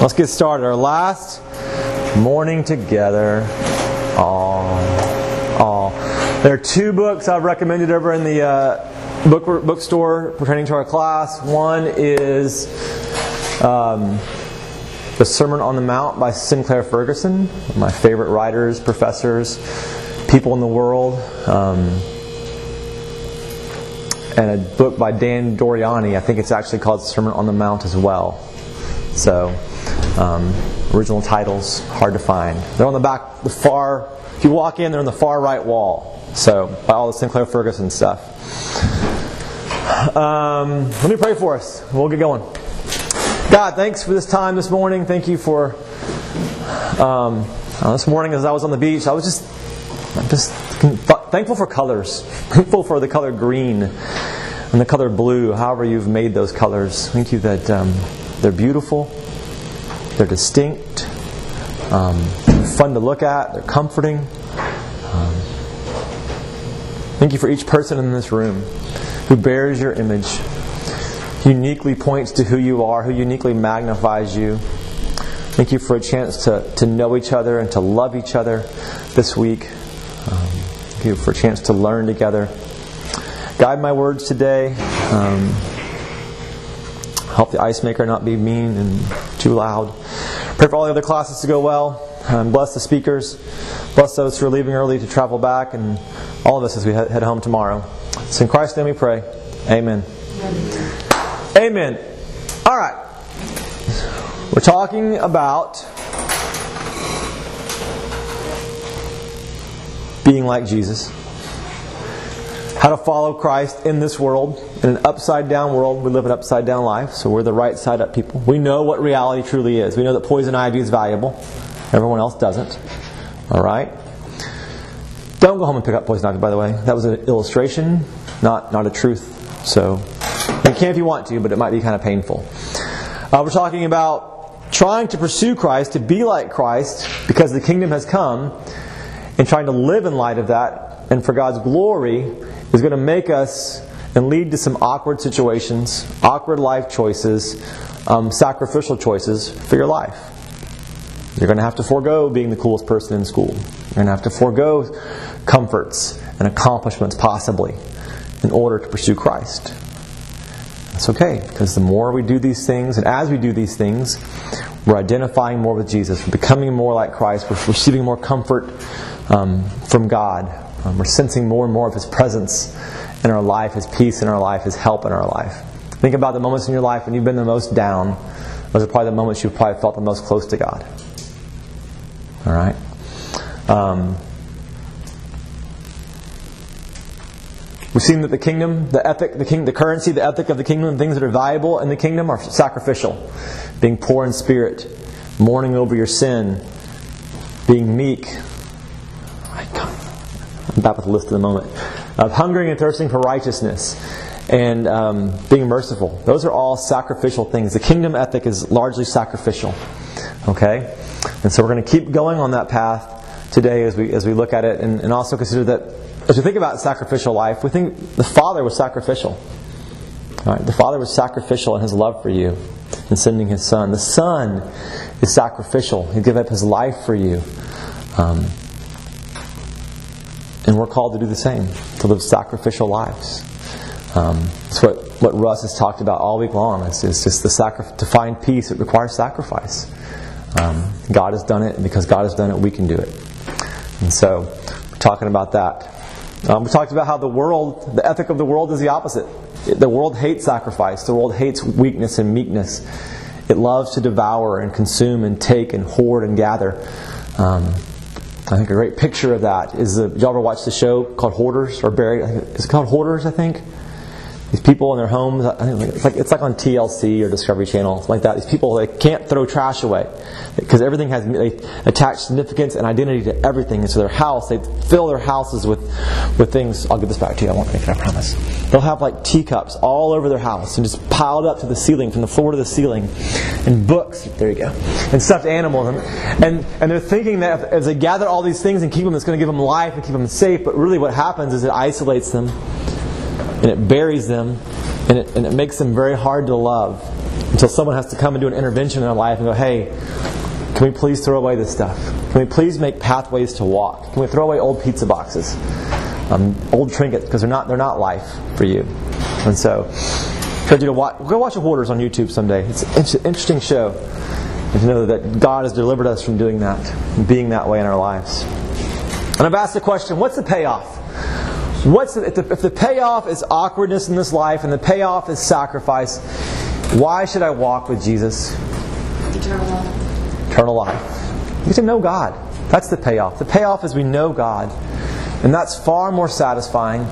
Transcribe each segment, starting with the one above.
Let's get started. Our last morning together. Aw. Aw. There are two books I've recommended over in the uh, book bookstore pertaining to our class. One is um, The Sermon on the Mount by Sinclair Ferguson, my favorite writers, professors, people in the world. Um, and a book by Dan Doriani. I think it's actually called Sermon on the Mount as well. So, um, original titles hard to find. They're on the back, the far. If you walk in, they're on the far right wall. So, by all the Sinclair Ferguson stuff. Um, let me pray for us. We'll get going. God, thanks for this time this morning. Thank you for um, uh, this morning as I was on the beach. I was just, just thankful for colors. Thankful for the color green and the color blue. However, you've made those colors. Thank you that um, they're beautiful. They're distinct. Um, fun to look at. They're comforting. Um, thank you for each person in this room who bears your image, uniquely points to who you are, who uniquely magnifies you. Thank you for a chance to, to know each other and to love each other this week. Um, thank you for a chance to learn together. Guide my words today. Um, help the ice maker not be mean and too loud. Pray for all the other classes to go well. Um, bless the speakers. Bless those who are leaving early to travel back, and all of us as we head home tomorrow. So in Christ's name we pray. Amen. Amen. Amen. All right. We're talking about being like Jesus how to follow Christ in this world. In an upside down world, we live an upside down life, so we're the right side up people. We know what reality truly is. We know that poison ivy is valuable, everyone else doesn't. All right? Don't go home and pick up poison ivy, by the way. That was an illustration, not, not a truth. So, you can if you want to, but it might be kind of painful. Uh, we're talking about trying to pursue Christ, to be like Christ, because the kingdom has come, and trying to live in light of that, and for God's glory, is going to make us and lead to some awkward situations, awkward life choices, um, sacrificial choices for your life. You're going to have to forego being the coolest person in school. You're going to have to forego comforts and accomplishments, possibly, in order to pursue Christ. That's okay, because the more we do these things, and as we do these things, we're identifying more with Jesus, we're becoming more like Christ, we're receiving more comfort um, from God, um, we're sensing more and more of His presence in our life, His peace in our life, His help in our life. Think about the moments in your life when you've been the most down. Those are probably the moments you've probably felt the most close to God. All right? Um, we've seen that the kingdom, the ethic, the, king, the currency, the ethic of the kingdom, things that are valuable in the kingdom are sacrificial. Being poor in spirit, mourning over your sin, being meek, I'm back with a list in a moment. Of hungering and thirsting for righteousness and um, being merciful. Those are all sacrificial things. The kingdom ethic is largely sacrificial. Okay? And so we're going to keep going on that path today as we, as we look at it and, and also consider that as we think about sacrificial life, we think the Father was sacrificial. All right? The Father was sacrificial in His love for you in sending His Son. The Son is sacrificial. He gave up His life for you. Um, and we're called to do the same, to live sacrificial lives. Um, it's what, what Russ has talked about all week long. It's, it's just the sacri- to find peace, it requires sacrifice. Um, God has done it, and because God has done it, we can do it. And so, we're talking about that. Um, we talked about how the world, the ethic of the world is the opposite. The world hates sacrifice, the world hates weakness and meekness. It loves to devour and consume and take and hoard and gather. Um, I think a great picture of that is the, you ever watch the show called Hoarders or Buried? Is it called Hoarders? I think these people in their homes. It's like it's like on TLC or Discovery Channel, like that. These people they can't throw trash away because everything has they attach significance and identity to everything. And so their house, they fill their houses with with things. I'll give this back to you. I won't make it. I promise. They'll have like teacups all over their house and just piled up to the ceiling, from the floor to the ceiling, and books. There you go, and stuffed animals. And and, and they're thinking that as they gather all these things and keep them, it's going to give them life and keep them safe. But really, what happens is it isolates them and it buries them and it, and it makes them very hard to love until someone has to come and do an intervention in our life and go, hey, can we please throw away this stuff? Can we please make pathways to walk? Can we throw away old pizza boxes, um, old trinkets, because they're not they're not life for you. And so, I encourage you to watch. Go watch the Hoarders on YouTube someday. It's an interesting show. To know that God has delivered us from doing that, being that way in our lives. And I've asked the question: What's the payoff? What's the, if, the, if the payoff is awkwardness in this life and the payoff is sacrifice? Why should I walk with Jesus? Eternal life eternal life. We to know God. That's the payoff. The payoff is we know God. And that's far more satisfying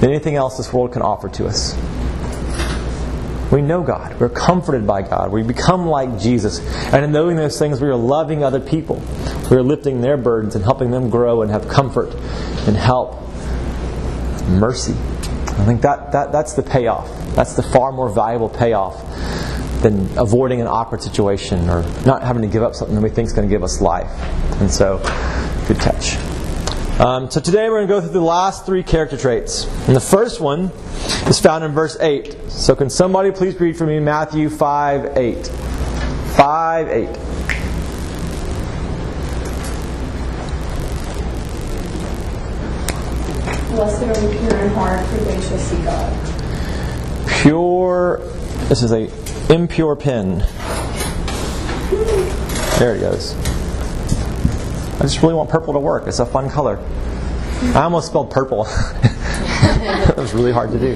than anything else this world can offer to us. We know God. We're comforted by God. We become like Jesus. And in knowing those things, we are loving other people. We are lifting their burdens and helping them grow and have comfort and help. Mercy. I think that, that, that's the payoff. That's the far more valuable payoff than avoiding an awkward situation or not having to give up something that we think is going to give us life. And so, good catch. Um, so today we're going to go through the last three character traits. And the first one is found in verse 8. So can somebody please read for me Matthew 5 8. 5 8. Blessed are the pure in heart, for they shall see God. Pure, this is a impure pen. There it goes. I just really want purple to work. It's a fun color. I almost spelled purple. that was really hard to do.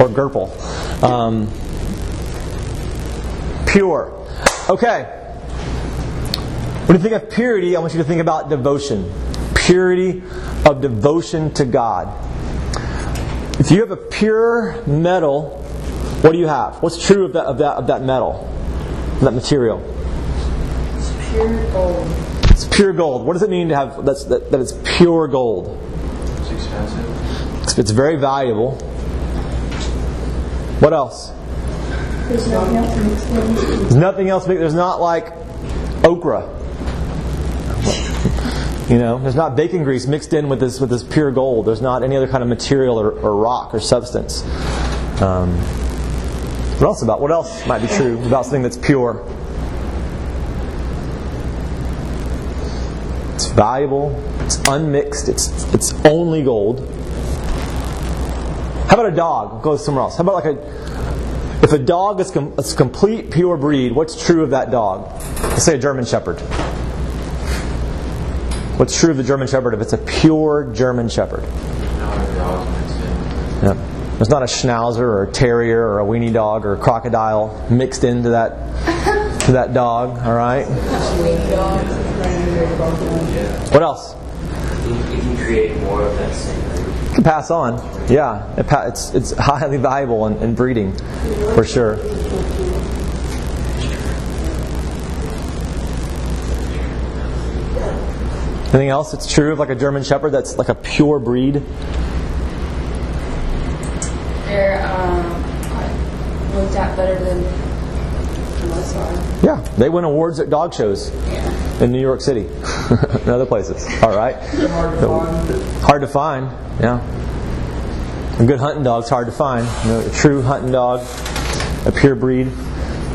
Or Gerpel. Um, pure. Okay. When you think of purity, I want you to think about devotion. Purity of devotion to God. If you have a pure metal what do you have? What's true of that, of that, of that metal, that material? It's pure gold. It's pure gold. What does it mean to have that's, that, that it's pure gold? It's expensive. It's, it's very valuable. What else? There's nothing else mixed in. There's nothing else. There's not like okra. You know, there's not bacon grease mixed in with this with this pure gold. There's not any other kind of material or, or rock or substance. Um, what else about? What else might be true about something that's pure? It's valuable. It's unmixed. It's it's only gold. How about a dog? Go somewhere else. How about like a if a dog is com- a complete pure breed? What's true of that dog? Let's say a German Shepherd. What's true of the German Shepherd if it's a pure German Shepherd? Yeah. There's not a schnauzer or a terrier or a weenie dog or a crocodile mixed into that to that dog. All right. What else? You can create more of that same can pass on. Yeah, it's it's highly valuable in, in breeding, for sure. Anything else that's true of like a German Shepherd that's like a pure breed? They're um, looked at better than most are. Yeah, they win awards at dog shows Yeah. in New York City and other places. All right. Hard to find. Yeah. A good hunting dog's hard to find. You know, a true hunting dog, a pure breed.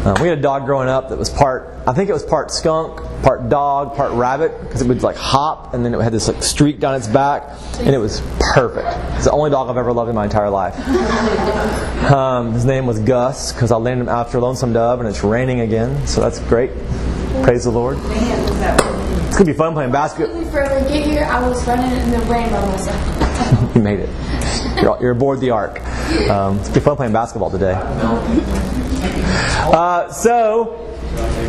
Uh, we had a dog growing up that was part, I think it was part skunk, part dog, part rabbit, because it would like hop, and then it had this like streak down its back, and it was perfect. It's the only dog I've ever loved in my entire life. Um, his name was Gus, because I named him after Lonesome Dove, and it's raining again, so that's great. Praise the Lord. It's gonna be fun playing basketball. Further get here, I was running in the rain by myself. you made it. You're, you're aboard the ark. Um, it's gonna be fun playing basketball today. Uh, so,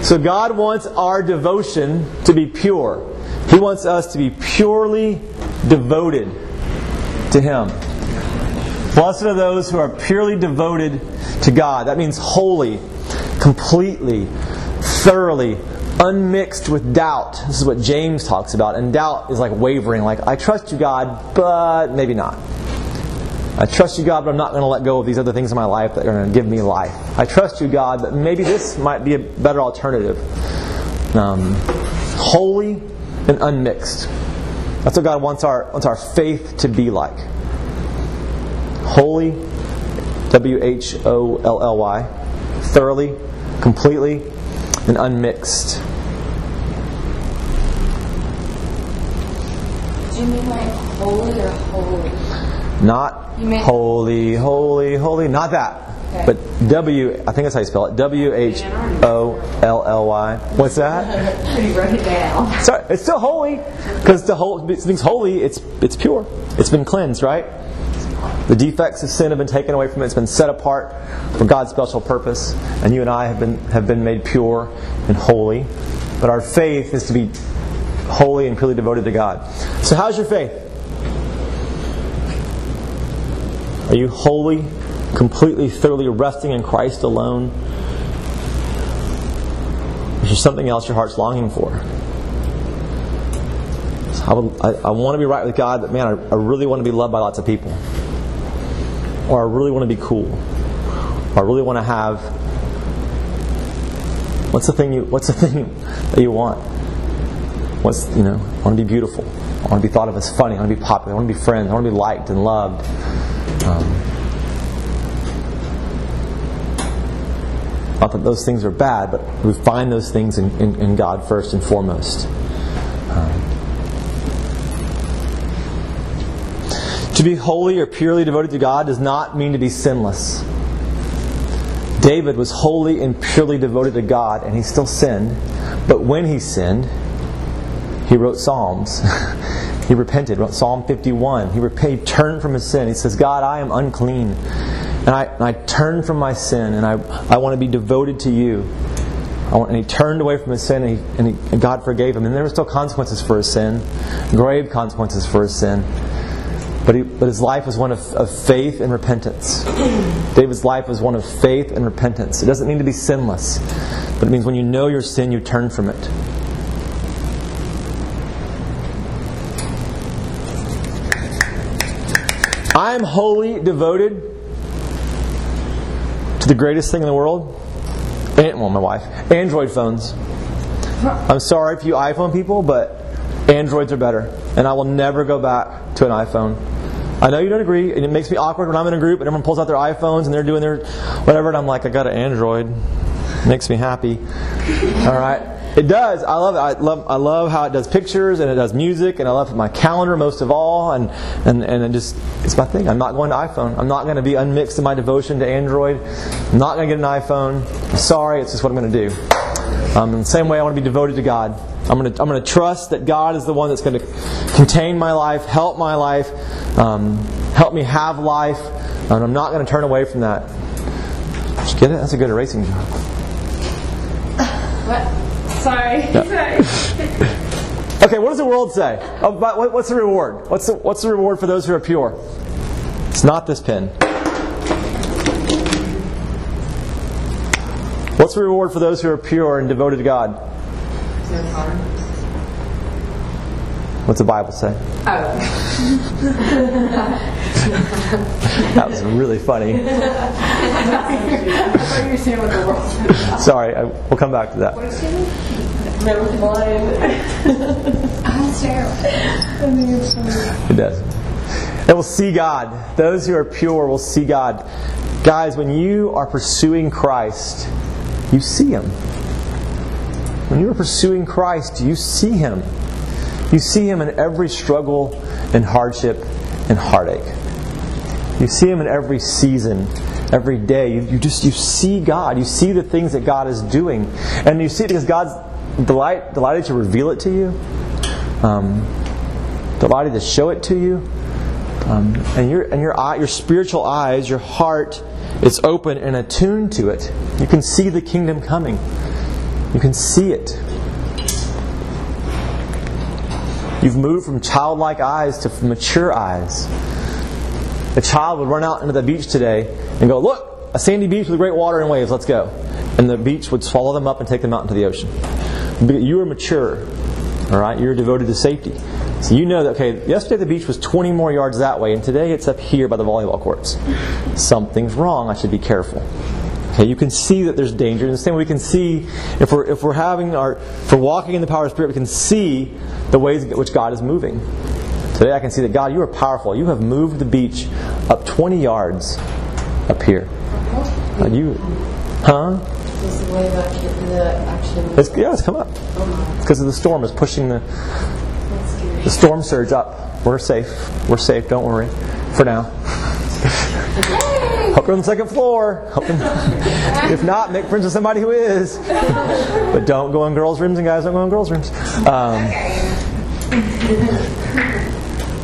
so God wants our devotion to be pure. He wants us to be purely devoted to Him. Blessed are those who are purely devoted to God. That means wholly, completely, thoroughly, unmixed with doubt. This is what James talks about. And doubt is like wavering, like, I trust you, God, but maybe not. I trust you, God, but I'm not going to let go of these other things in my life that are going to give me life. I trust you, God, but maybe this might be a better alternative. Um, wholly and unmixed. That's what God wants our, wants our faith to be like. Wholly, W H O L L Y, thoroughly, completely and unmixed. Do you mean like holy or holy? Not holy, holy, holy. Not that. Okay. But W, I think that's how you spell it. W H O L L Y. What's that? You wrote it down. Sorry, it's still holy because the whole something's holy. It's it's pure. It's been cleansed, right? The defects of sin have been taken away from it. It's been set apart for God's special purpose, and you and I have been have been made pure and holy. But our faith is to be wholly and purely devoted to God. So, how's your faith? Are you wholly, completely, thoroughly resting in Christ alone? Is there something else your heart's longing for? I, would, I, I want to be right with God, but man, I, I really want to be loved by lots of people. Or I really want to be cool. Or I really want to have. What's the thing you? What's the thing that you want? What's you know? I want to be beautiful. I want to be thought of as funny. I want to be popular. I want to be friends. I want to be liked and loved. Um, not that those things are bad, but we find those things in, in, in God first and foremost. To be wholly or purely devoted to God does not mean to be sinless. David was wholly and purely devoted to God, and he still sinned. But when he sinned, he wrote Psalms. he repented, Psalm 51. He, repaid, he turned from his sin. He says, God, I am unclean. And I, and I turn from my sin, and I, I want to be devoted to you. Want, and he turned away from his sin, and, he, and, he, and God forgave him. And there were still consequences for his sin, grave consequences for his sin. But, he, but his life was one of, of faith and repentance. David's life was one of faith and repentance. It doesn't mean to be sinless, but it means when you know your sin, you turn from it. I am wholly devoted to the greatest thing in the world. And, well, my wife. Android phones. I'm sorry for you iPhone people, but Androids are better. And I will never go back to an iPhone. I know you don't agree, and it makes me awkward when I'm in a group and everyone pulls out their iPhones and they're doing their whatever, and I'm like, I got an Android. It makes me happy. All right. It does. I love it. I love. I love how it does pictures and it does music, and I love my calendar most of all. And and and it just it's my thing. I'm not going to iPhone. I'm not going to be unmixed in my devotion to Android. I'm not going to get an iPhone. I'm sorry. It's just what I'm going to do. Um, in the same way, I want to be devoted to God. I'm going to I'm going to trust that God is the one that's going to contain my life, help my life, um, help me have life, and I'm not going to turn away from that. Did you get it? That's a good erasing job. What? Sorry. Okay, what does the world say? Oh, but what's the reward? What's the, what's the reward for those who are pure? It's not this pen. What's the reward for those who are pure and devoted to God? What's the Bible say? Oh. That was really funny. I thought you were saying what the world said. Sorry, I, we'll come back to that. I'm terrible. It does. And we'll see God. Those who are pure will see God. Guys, when you are pursuing Christ, you see Him. When you are pursuing Christ, you see Him. You see Him in every struggle and hardship and heartache. You see Him in every season, every day. You, you just you see God. You see the things that God is doing, and you see it because God's delight, delighted to reveal it to you, um, delighted to show it to you. Um, and your and your eye, your spiritual eyes, your heart is open and attuned to it. You can see the kingdom coming. You can see it. You've moved from childlike eyes to mature eyes. A child would run out into the beach today and go, "Look, a sandy beach with great water and waves. Let's go." And the beach would swallow them up and take them out into the ocean. You are mature, all right. You're devoted to safety. So you know that, okay, yesterday the beach was 20 more yards that way, and today it's up here by the volleyball courts. Something's wrong. I should be careful. Okay, you can see that there's danger. In the same way we can see, if we're, if we're having our, if we're walking in the power of Spirit, we can see the ways in which God is moving. Today I can see that God, you are powerful. You have moved the beach up 20 yards up here. Uh, you, huh? Is the action? It's, yeah, it's come up. Oh, Because of the storm is pushing the, the storm surge up. We're safe. We're safe. Don't worry. For now. Hope you're on the second floor. If not, make friends with somebody who is. But don't go in girls' rooms, and guys don't go in girls' rooms. Um,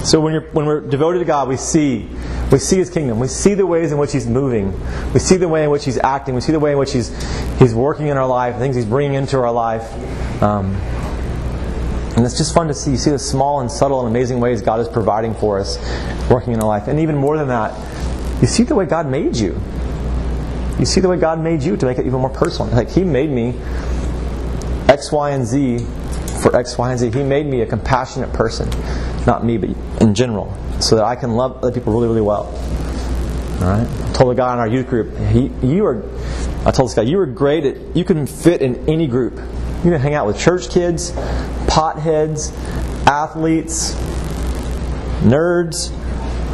so when, you're, when we're devoted to God, we see we see His kingdom. We see the ways in which He's moving. We see the way in which He's acting. We see the way in which He's He's working in our life. Things He's bringing into our life. Um, and it's just fun to see. You see the small and subtle and amazing ways God is providing for us, working in our life. And even more than that, you see the way God made you. You see the way God made you to make it even more personal. Like He made me X, Y, and Z for X, Y, and Z. He made me a compassionate person. Not me, but in general. So that I can love other people really, really well. Alright? I told a guy in our youth group, he, you are I told this guy, you are great at you can fit in any group. You can hang out with church kids, potheads, athletes, nerds.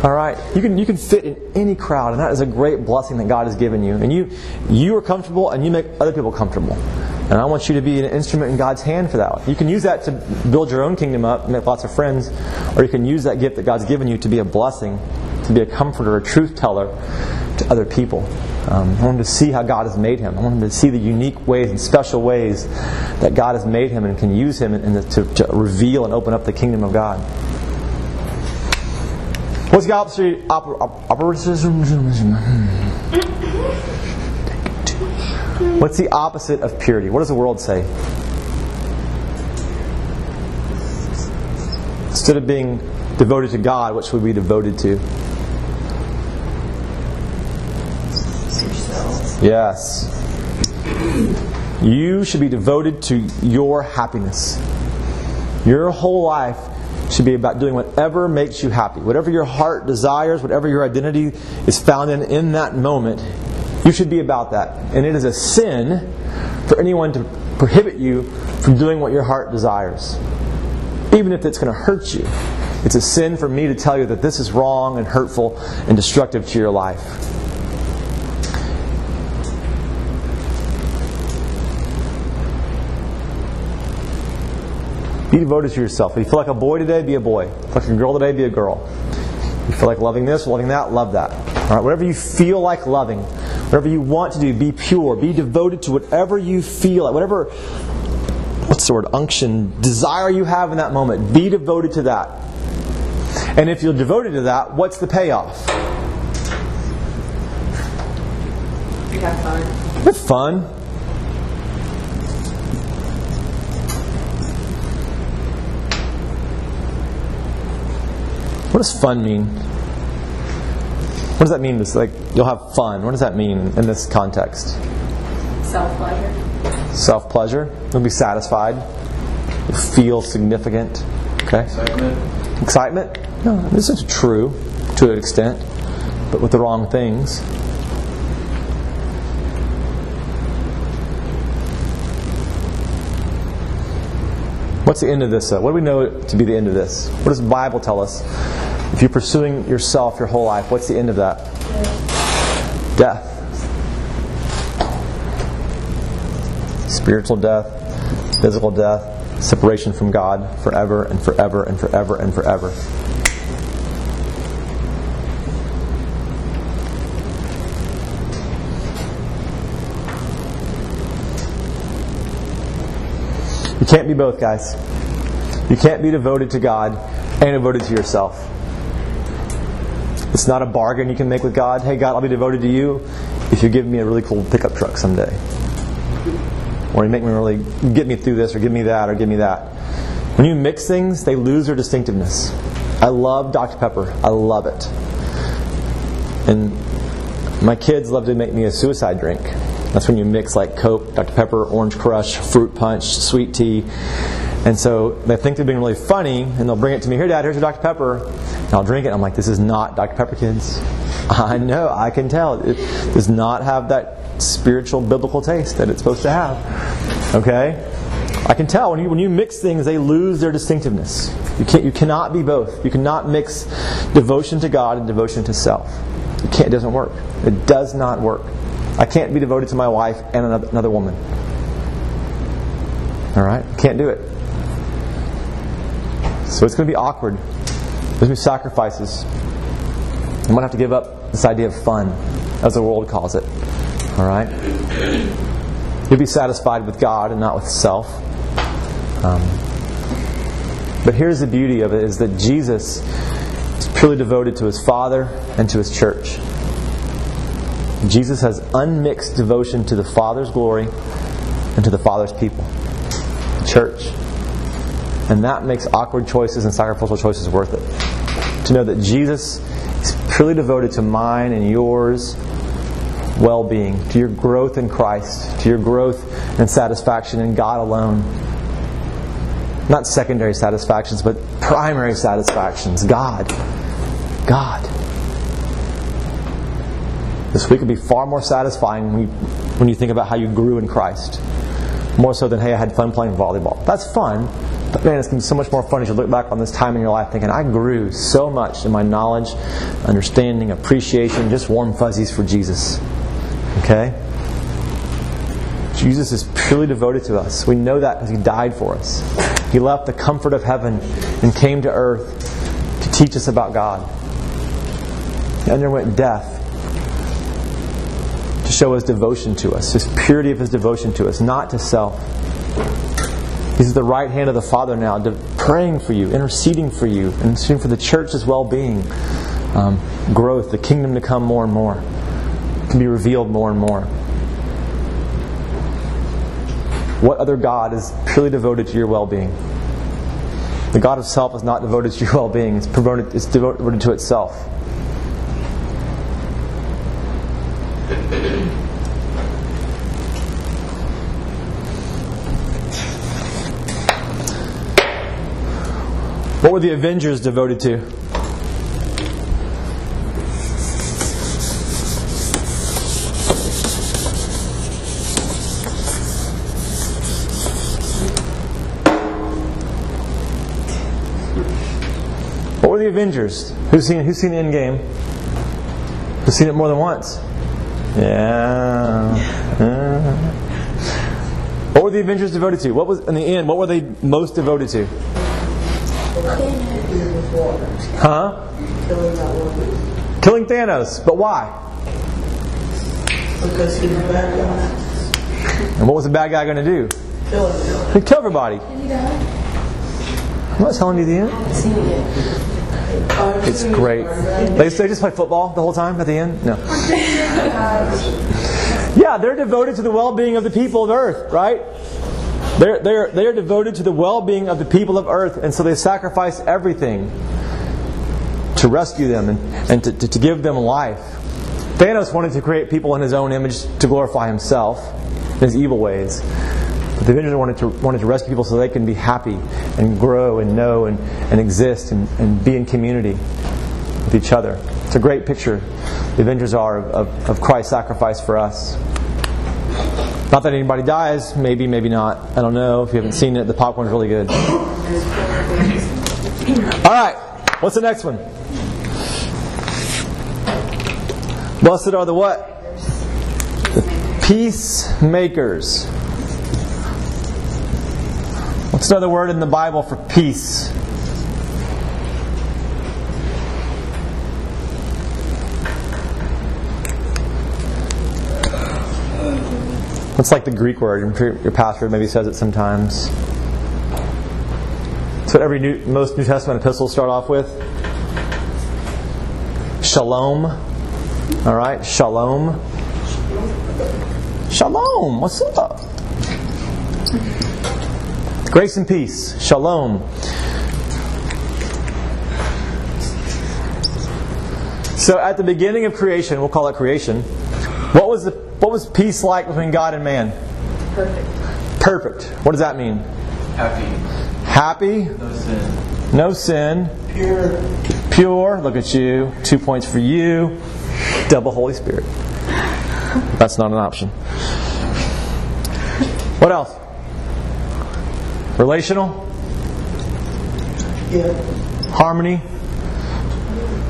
All right, you can you can fit in any crowd, and that is a great blessing that God has given you. And you you are comfortable, and you make other people comfortable. And I want you to be an instrument in God's hand for that. You can use that to build your own kingdom up, make lots of friends, or you can use that gift that God's given you to be a blessing, to be a comforter, a truth teller to other people. Um, I want him to see how God has made him. I want him to see the unique ways and special ways that God has made him and can use him in the, to, to reveal and open up the kingdom of God. What's the opposite? Oper, What's the opposite of purity? What does the world say? Instead of being devoted to God, what should we be devoted to? Yes. You should be devoted to your happiness. Your whole life should be about doing whatever makes you happy. Whatever your heart desires, whatever your identity is found in in that moment, you should be about that. And it is a sin for anyone to prohibit you from doing what your heart desires. Even if it's going to hurt you. It's a sin for me to tell you that this is wrong and hurtful and destructive to your life. Be devoted to yourself. If you feel like a boy today, be a boy. If you feel like a girl today, be a girl. You feel like loving this, loving that, love that. All right, whatever you feel like loving, whatever you want to do, be pure. Be devoted to whatever you feel, like whatever what's the word unction desire you have in that moment. Be devoted to that. And if you're devoted to that, what's the payoff? You have fun. Have fun. What does fun mean? What does that mean? This like you'll have fun. What does that mean in this context? Self pleasure. Self pleasure. You'll be satisfied. You'll feel significant. Okay. Excitement. Excitement. No, this is true to an extent, but with the wrong things. What's the end of this? Uh, what do we know to be the end of this? What does the Bible tell us? If you're pursuing yourself your whole life, what's the end of that? Death. Spiritual death, physical death, separation from God forever and forever and forever and forever. You can't be both, guys. You can't be devoted to God and devoted to yourself. It's not a bargain you can make with God. Hey, God, I'll be devoted to you if you give me a really cool pickup truck someday. Or you make me really get me through this, or give me that, or give me that. When you mix things, they lose their distinctiveness. I love Dr. Pepper. I love it. And my kids love to make me a suicide drink. That's when you mix like Coke, Dr. Pepper, Orange Crush, Fruit Punch, sweet tea. And so they think they're being really funny, and they'll bring it to me. Here, Dad, here's your Dr. Pepper. And I'll drink it. I'm like, this is not Dr. Pepper, kids. I know, I can tell. It does not have that spiritual, biblical taste that it's supposed to have. Okay? I can tell when you, when you mix things, they lose their distinctiveness. You, can't, you cannot be both. You cannot mix devotion to God and devotion to self. Can't, it doesn't work. It does not work. I can't be devoted to my wife and another, woman. All right? Can't do it. So it's going to be awkward. There's going to be sacrifices. I'm going to have to give up this idea of fun, as the world calls it. All right? You'll be satisfied with God and not with self. Um, but here's the beauty of it is that Jesus is purely devoted to his Father and to his church. Jesus has unmixed devotion to the Father's glory and to the Father's people, the church. And that makes awkward choices and sacrificial choices worth it. To know that Jesus is purely devoted to mine and yours well being, to your growth in Christ, to your growth and satisfaction in God alone. Not secondary satisfactions, but primary satisfactions. God. God. This week would be far more satisfying when you, when you think about how you grew in Christ. More so than, hey, I had fun playing volleyball. That's fun, but man, it's going to be so much more fun as you look back on this time in your life thinking, I grew so much in my knowledge, understanding, appreciation, just warm fuzzies for Jesus. Okay? Jesus is purely devoted to us. We know that because He died for us. He left the comfort of heaven and came to earth to teach us about God. He underwent death to show His devotion to us, His purity of His devotion to us, not to self. He's at the right hand of the Father now, praying for you, interceding for you, and interceding for the church's well being, um, growth, the kingdom to come more and more, can be revealed more and more. What other God is purely devoted to your well being? The God of self is not devoted to your well being, it's, it's devoted to itself. What were the Avengers devoted to? What were the Avengers? Who's seen Who's seen Endgame? Who's seen it more than once? Yeah. yeah. What were the Avengers devoted to? What was in the end? What were they most devoted to? Huh? Killing Thanos. But why? Because he's a bad guy. And what was the bad guy going to do? Kill him. He'd kill everybody. I'm not telling you the end. It's great. They, they just play football the whole time at the end? No. Yeah, they're devoted to the well being of the people of earth, right? They're, they're, they're devoted to the well being of the people of earth, and so they sacrifice everything to rescue them and, and to, to, to give them life. Thanos wanted to create people in his own image to glorify himself in his evil ways. But the Avengers wanted to, wanted to rescue people so they can be happy and grow and know and, and exist and, and be in community with each other. It's a great picture the Avengers are of, of, of Christ's sacrifice for us. Not that anybody dies, maybe, maybe not. I don't know. If you haven't seen it, the popcorn's really good. All right, what's the next one? Blessed are the what? The peacemakers. Another word in the Bible for peace? What's like the Greek word? Your pastor maybe says it sometimes. That's what every new, most New Testament epistles start off with. Shalom. All right, shalom. Shalom. What's up? Grace and peace. Shalom. So at the beginning of creation, we'll call it creation, what was the what was peace like between God and man? Perfect. Perfect. What does that mean? Happy. Happy, No sin. no sin, Pure. pure. Look at you. Two points for you. Double Holy Spirit. That's not an option. What else? Relational, Yeah. harmony.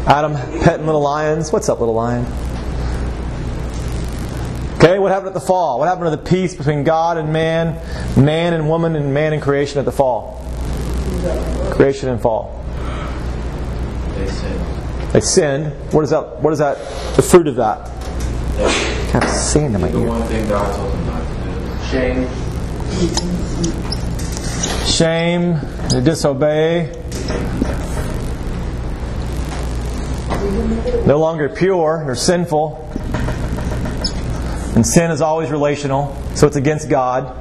Adam petting little lions. What's up, little lion? Okay, what happened at the fall? What happened to the peace between God and man, man and woman, and man and creation at the fall? Creation and fall. They sin. They sinned. What is that? What is that? The fruit of that? I have sand in my ear. The one thing God told them not to do. Shame. Shame. They disobey. No longer pure. They're sinful. And sin is always relational, so it's against God.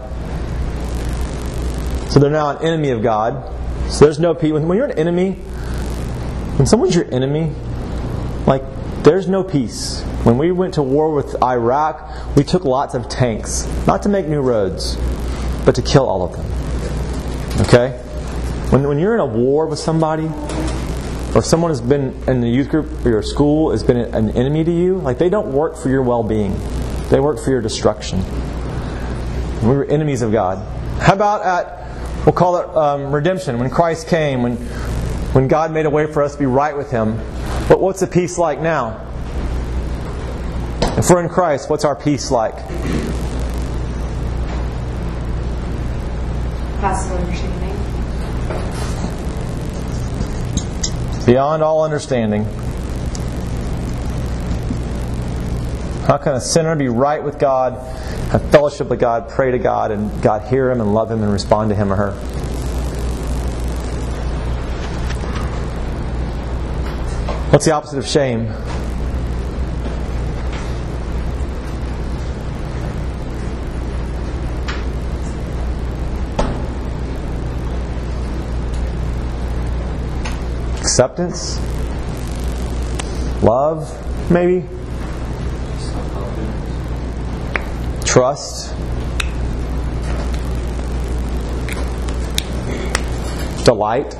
So they're now an enemy of God. So there's no peace. When when you're an enemy, when someone's your enemy, like there's no peace. When we went to war with Iraq, we took lots of tanks, not to make new roads, but to kill all of them. Okay? When, when you're in a war with somebody, or someone has been in the youth group or your school has been an enemy to you, like they don't work for your well being. They work for your destruction. We were enemies of God. How about at, we'll call it um, redemption, when Christ came, when, when God made a way for us to be right with Him. But what's the peace like now? If we're in Christ, what's our peace like? Passive understanding. Beyond all understanding. How can a sinner be right with God, have fellowship with God, pray to God, and God hear him and love him and respond to him or her? What's the opposite of shame? Acceptance? Love, maybe? Trust? Delight?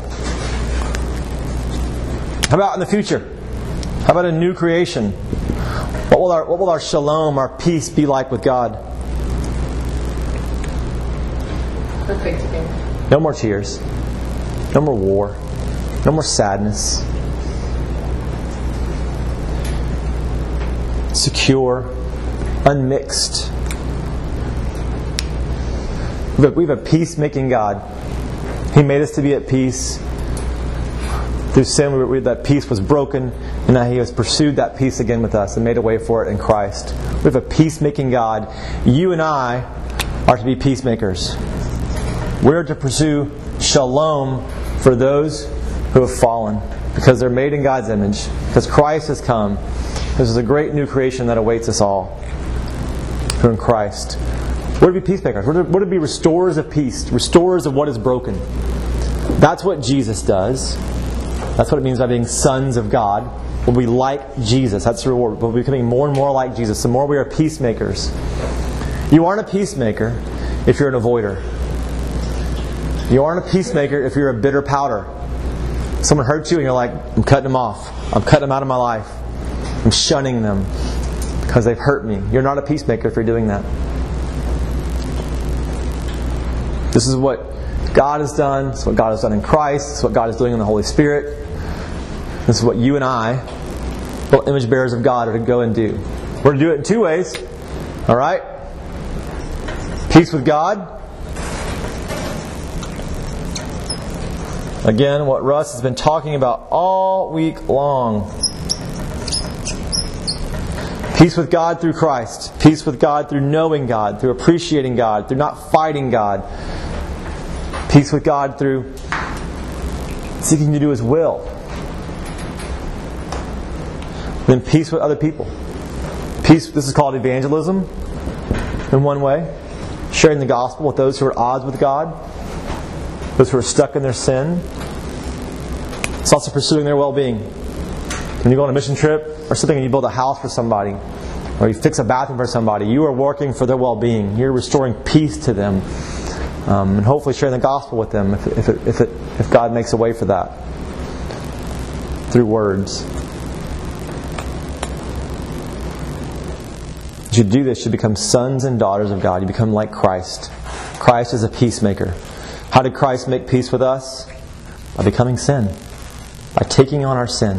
How about in the future? How about a new creation? What will our, what will our shalom, our peace be like with God? Perfect. No more tears. No more war. No more sadness. Secure. Unmixed. Have- we have a peacemaking God. He made us to be at peace. Through sin, we, we, that peace was broken, and now He has pursued that peace again with us and made a way for it in Christ. We have a peacemaking God. You and I are to be peacemakers. We're to pursue shalom for those who have fallen because they're made in God's image, because Christ has come. This is a great new creation that awaits us all who are in Christ. We're to be peacemakers. We're to, to be restorers of peace, restorers of what is broken. That's what Jesus does. That's what it means by being sons of God. We'll be like Jesus. That's the reward. We'll be becoming more and more like Jesus. The more we are peacemakers. You aren't a peacemaker if you're an avoider. You aren't a peacemaker if you're a bitter pouter. Someone hurts you and you're like, I'm cutting them off. I'm cutting them out of my life. I'm shunning them because they've hurt me. You're not a peacemaker if you're doing that. This is what God has done. This is what God has done in Christ. This is what God is doing in the Holy Spirit. This is what you and I, little image bearers of God, are to go and do. We're to do it in two ways. All right? Peace with God. Again, what Russ has been talking about all week long. Peace with God through Christ. Peace with God through knowing God, through appreciating God, through not fighting God. Peace with God through seeking to do His will. Then peace with other people. Peace, this is called evangelism in one way. Sharing the gospel with those who are at odds with God, those who are stuck in their sin. It's also pursuing their well being. When you go on a mission trip or something and you build a house for somebody, or you fix a bathroom for somebody, you are working for their well being. You're restoring peace to them. Um, and hopefully sharing the gospel with them if, if, it, if, it, if God makes a way for that through words. As you do this, you become sons and daughters of God. You become like Christ. Christ is a peacemaker. How did Christ make peace with us? By becoming sin, by taking on our sin.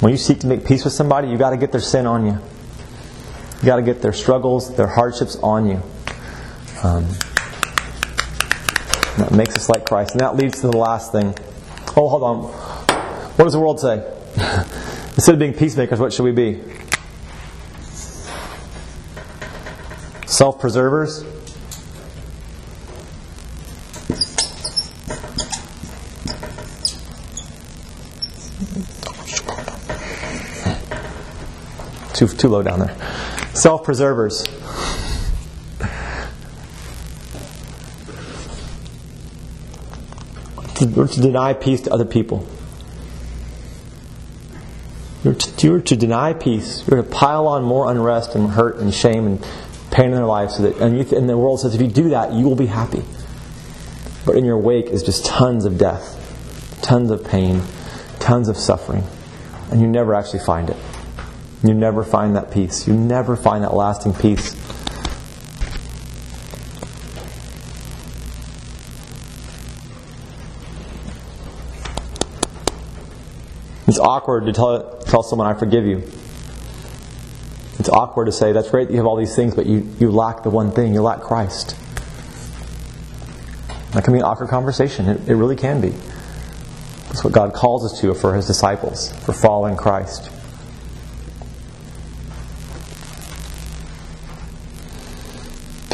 When you seek to make peace with somebody, you've got to get their sin on you. You've got to get their struggles, their hardships on you. Um, that makes us like Christ. And that leads to the last thing. Oh, hold on. What does the world say? Instead of being peacemakers, what should we be? Self preservers? Too, too low down there. Self preservers. To, to deny peace to other people. You're to, you're to deny peace. You're to pile on more unrest and hurt and shame and pain in their lives. So that, and, you, and the world says if you do that, you will be happy. But in your wake is just tons of death, tons of pain, tons of suffering. And you never actually find it. You never find that peace. You never find that lasting peace. It's awkward to tell, tell someone, I forgive you. It's awkward to say, that's great that you have all these things, but you, you lack the one thing. You lack Christ. That can be an awkward conversation. It, it really can be. That's what God calls us to for His disciples, for following Christ.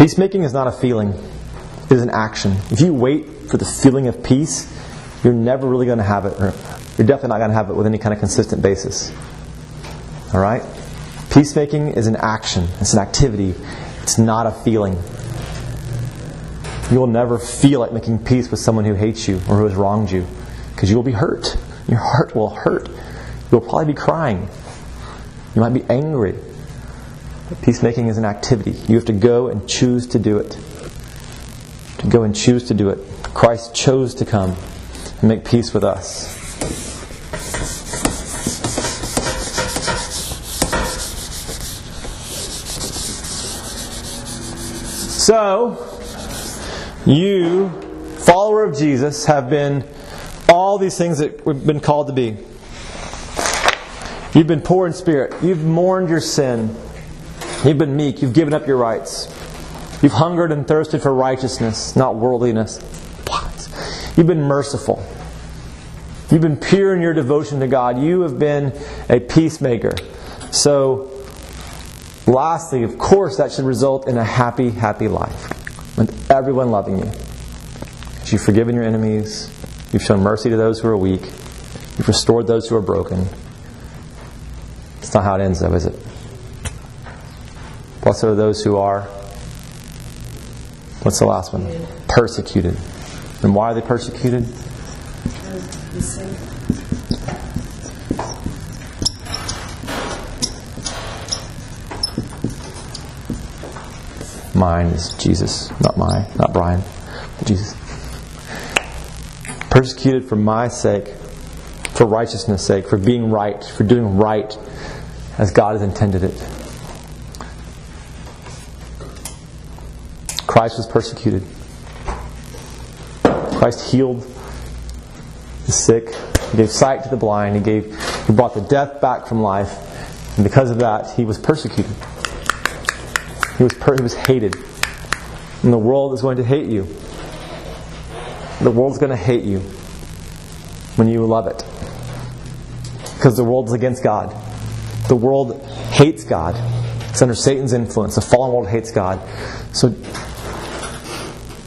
Peacemaking is not a feeling, it is an action. If you wait for the feeling of peace, you're never really going to have it, you're definitely not going to have it with any kind of consistent basis. All right? Peacemaking is an action, it's an activity, it's not a feeling. You will never feel like making peace with someone who hates you or who has wronged you because you will be hurt. Your heart will hurt. You'll probably be crying. You might be angry. Peacemaking is an activity. You have to go and choose to do it. To go and choose to do it. Christ chose to come and make peace with us. So, you, follower of Jesus, have been all these things that we've been called to be. You've been poor in spirit. You've mourned your sin. You've been meek. You've given up your rights. You've hungered and thirsted for righteousness, not worldliness. What? You've been merciful. You've been pure in your devotion to God. You have been a peacemaker. So, lastly, of course, that should result in a happy, happy life with everyone loving you. You've forgiven your enemies. You've shown mercy to those who are weak. You've restored those who are broken. It's not how it ends, though, is it? Blessed are those who are. What's the last one? Persecuted. And why are they persecuted? Mine is Jesus, not my, not Brian, Jesus. Persecuted for my sake, for righteousness' sake, for being right, for doing right as God has intended it. Christ was persecuted. Christ healed the sick. He gave sight to the blind. He gave he brought the death back from life. And because of that, he was persecuted. He was per- he was hated. And the world is going to hate you. The world's going to hate you when you love it. Because the world's against God. The world hates God. It's under Satan's influence. The fallen world hates God. So,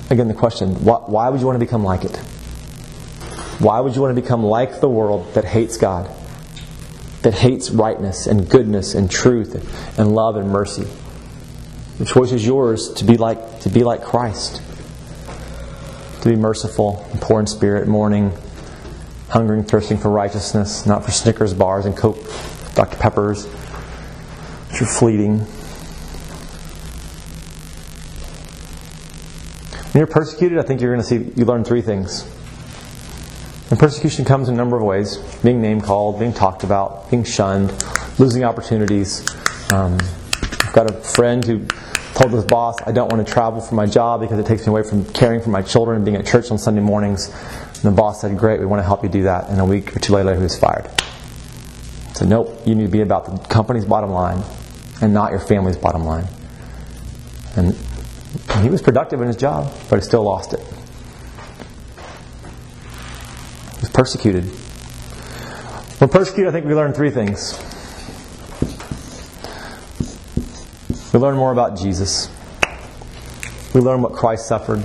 again, the question why would you want to become like it? Why would you want to become like the world that hates God? That hates rightness and goodness and truth and love and mercy? The choice is yours to be like to be like Christ. To be merciful poor in spirit, mourning, hungering, thirsting for righteousness, not for Snickers bars and Coke, Dr. Peppers, which are fleeting. When you're persecuted, I think you're going to see you learn three things. And persecution comes in a number of ways: being name called, being talked about, being shunned, losing opportunities. Um, I've got a friend who told his boss, I don't want to travel for my job because it takes me away from caring for my children and being at church on Sunday mornings. And the boss said, Great, we want to help you do that. And a week or two later, he was fired. So, nope, you need to be about the company's bottom line. and not your family's bottom line. And he was productive in his job, but he still lost it. He was persecuted. When persecuted, I think we learn three things. We learn more about Jesus. We learn what Christ suffered.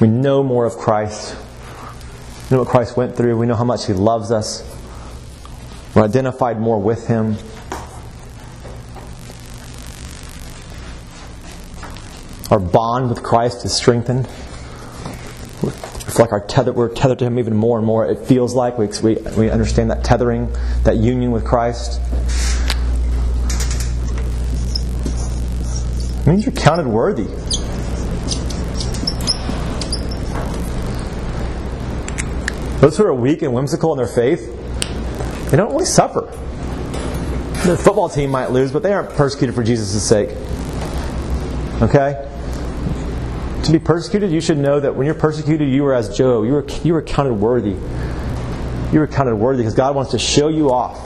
We know more of Christ. We know what Christ went through. We know how much He loves us. We're identified more with Him. Our bond with Christ is strengthened. It's like our tether, we're tethered to Him even more and more. It feels like we, we, we understand that tethering, that union with Christ. It means you're counted worthy. Those who are weak and whimsical in their faith, they don't really suffer. Their football team might lose, but they aren't persecuted for Jesus' sake. Okay? To be persecuted, you should know that when you're persecuted, you are as Job. You are, you are counted worthy. You are counted worthy because God wants to show you off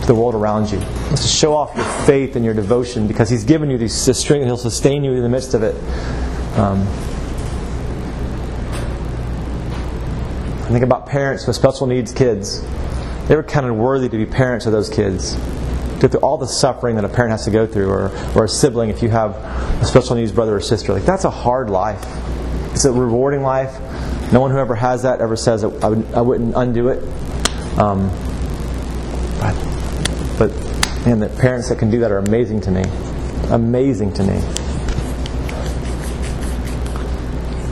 to the world around you. He wants to show off your faith and your devotion because He's given you this, this strength and He'll sustain you in the midst of it. Um, I think about parents with special needs kids. They were counted worthy to be parents of those kids. Go through all the suffering that a parent has to go through, or, or a sibling if you have a special needs brother or sister. Like that's a hard life. It's a rewarding life. No one who ever has that ever says I, would, I wouldn't undo it. Um, but, but man, the parents that can do that are amazing to me. Amazing to me.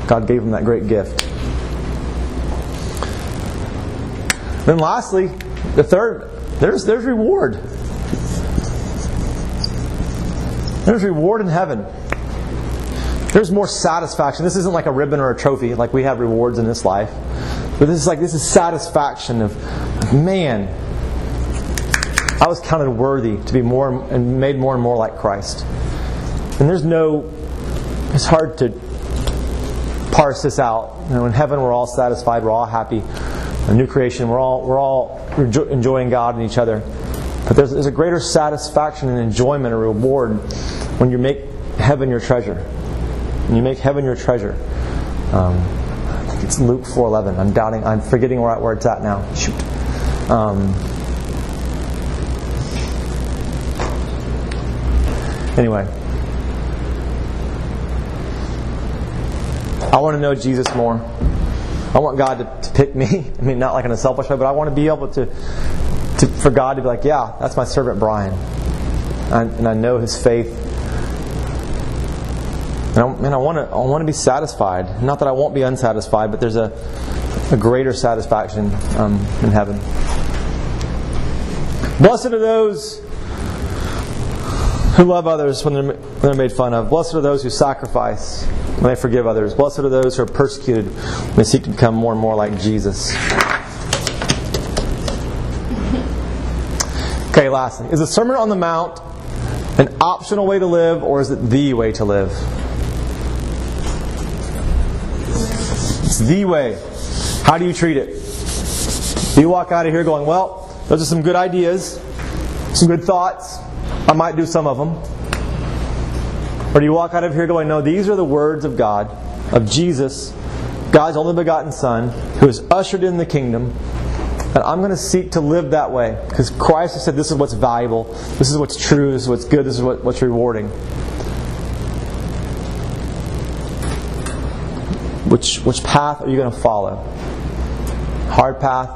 God gave them that great gift. Then lastly, the third, there's, there's reward. There's reward in heaven. There's more satisfaction. This isn't like a ribbon or a trophy, like we have rewards in this life. But this is like this is satisfaction of, man, I was counted worthy to be more and made more and more like Christ. And there's no it's hard to parse this out. You know, in heaven we're all satisfied, we're all happy a new creation. We're all, we're all enjoying God and each other. But there's, there's a greater satisfaction and enjoyment and reward when you make heaven your treasure. When you make heaven your treasure. Um, I think it's Luke 4.11. I'm doubting, I'm forgetting where, where it's at now. Shoot. Um, anyway. I want to know Jesus more. I want God to, to pick me. I mean, not like in a selfish way, but I want to be able to, to for God to be like, yeah, that's my servant Brian. And, and I know his faith. And I, and I want to I want to be satisfied. Not that I won't be unsatisfied, but there's a, a greater satisfaction um, in heaven. Blessed are those who love others when they're, when they're made fun of. Blessed are those who sacrifice when they forgive others. Blessed are those who are persecuted when they seek to become more and more like Jesus. Okay, lastly, is the Sermon on the Mount an optional way to live or is it the way to live? It's the way. How do you treat it? Do you walk out of here going, well, those are some good ideas, some good thoughts, I might do some of them. Or do you walk out of here going, no, these are the words of God, of Jesus, God's only begotten Son, who has ushered in the kingdom. And I'm going to seek to live that way. Because Christ has said this is what's valuable, this is what's true, this is what's good, this is what, what's rewarding. Which, which path are you going to follow? Hard path,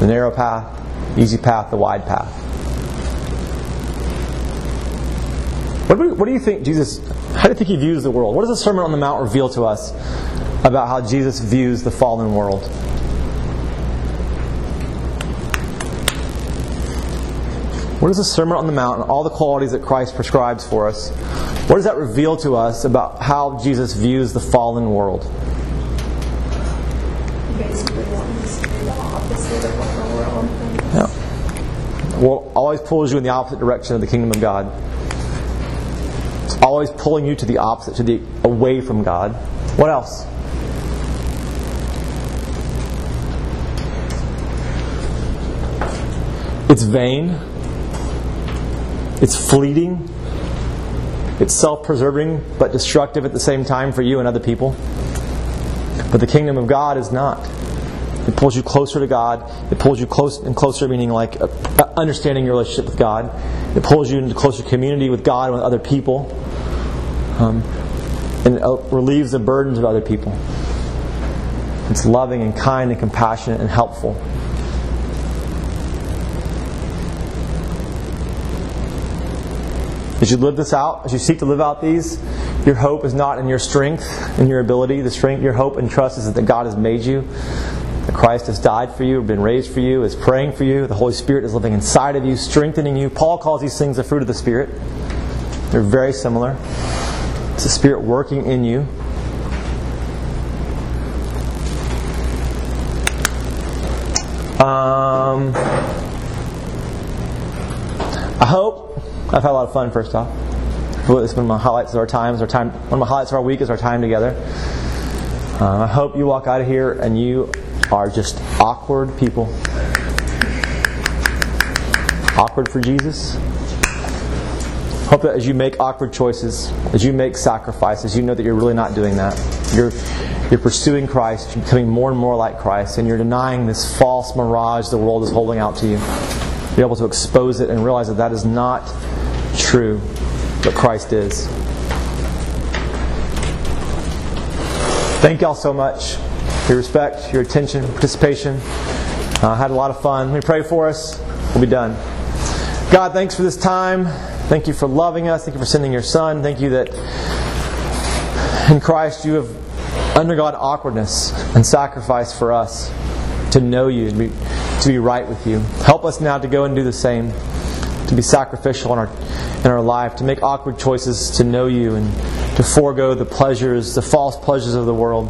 the narrow path, easy path, the wide path. What do, we, what do you think Jesus, how do you think he views the world? What does the Sermon on the Mount reveal to us about how Jesus views the fallen world? What does the Sermon on the Mount and all the qualities that Christ prescribes for us, what does that reveal to us about how Jesus views the fallen world? Yeah. Well, always pulls you in the opposite direction of the kingdom of God. It's always pulling you to the opposite, to the away from God. What else? It's vain. It's fleeting. It's self preserving, but destructive at the same time for you and other people. But the kingdom of God is not. It pulls you closer to God. It pulls you close and closer, meaning like uh, understanding your relationship with God. It pulls you into closer community with God and with other people. Um, and it uh, relieves the burdens of other people. It's loving and kind and compassionate and helpful. As you live this out, as you seek to live out these, your hope is not in your strength and your ability. The strength, your hope and trust is that God has made you, that Christ has died for you, been raised for you, is praying for you. The Holy Spirit is living inside of you, strengthening you. Paul calls these things the fruit of the Spirit. They're very similar. It's the Spirit working in you. Um, I hope I've had a lot of fun. First off, it's one of my highlights of our times. Our time, one of my highlights of our week is our time together. Um, I hope you walk out of here and you are just awkward people. Awkward for Jesus. Hope that as you make awkward choices, as you make sacrifices, you know that you're really not doing that. You're you're pursuing Christ, you're becoming more and more like Christ, and you're denying this false mirage the world is holding out to you. You're able to expose it and realize that that is not true, but Christ is. Thank y'all so much for your respect, your attention, participation. I uh, had a lot of fun. Let me pray for us. We'll be done. God, thanks for this time. Thank you for loving us. Thank you for sending your Son. Thank you that in Christ you have undergone awkwardness and sacrifice for us to know you, to be, to be right with you. Help us now to go and do the same, to be sacrificial in our, in our life, to make awkward choices to know you and to forego the pleasures, the false pleasures of the world.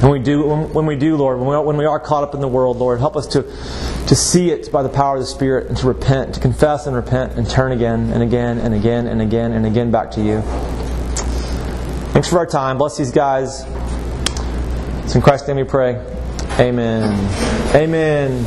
When we do, when we do, Lord, when we, are, when we are caught up in the world, Lord, help us to, to see it by the power of the Spirit and to repent, to confess and repent and turn again and again and again and again and again back to you. Thanks for our time. Bless these guys. It's in Christ's name we pray. Amen. Amen.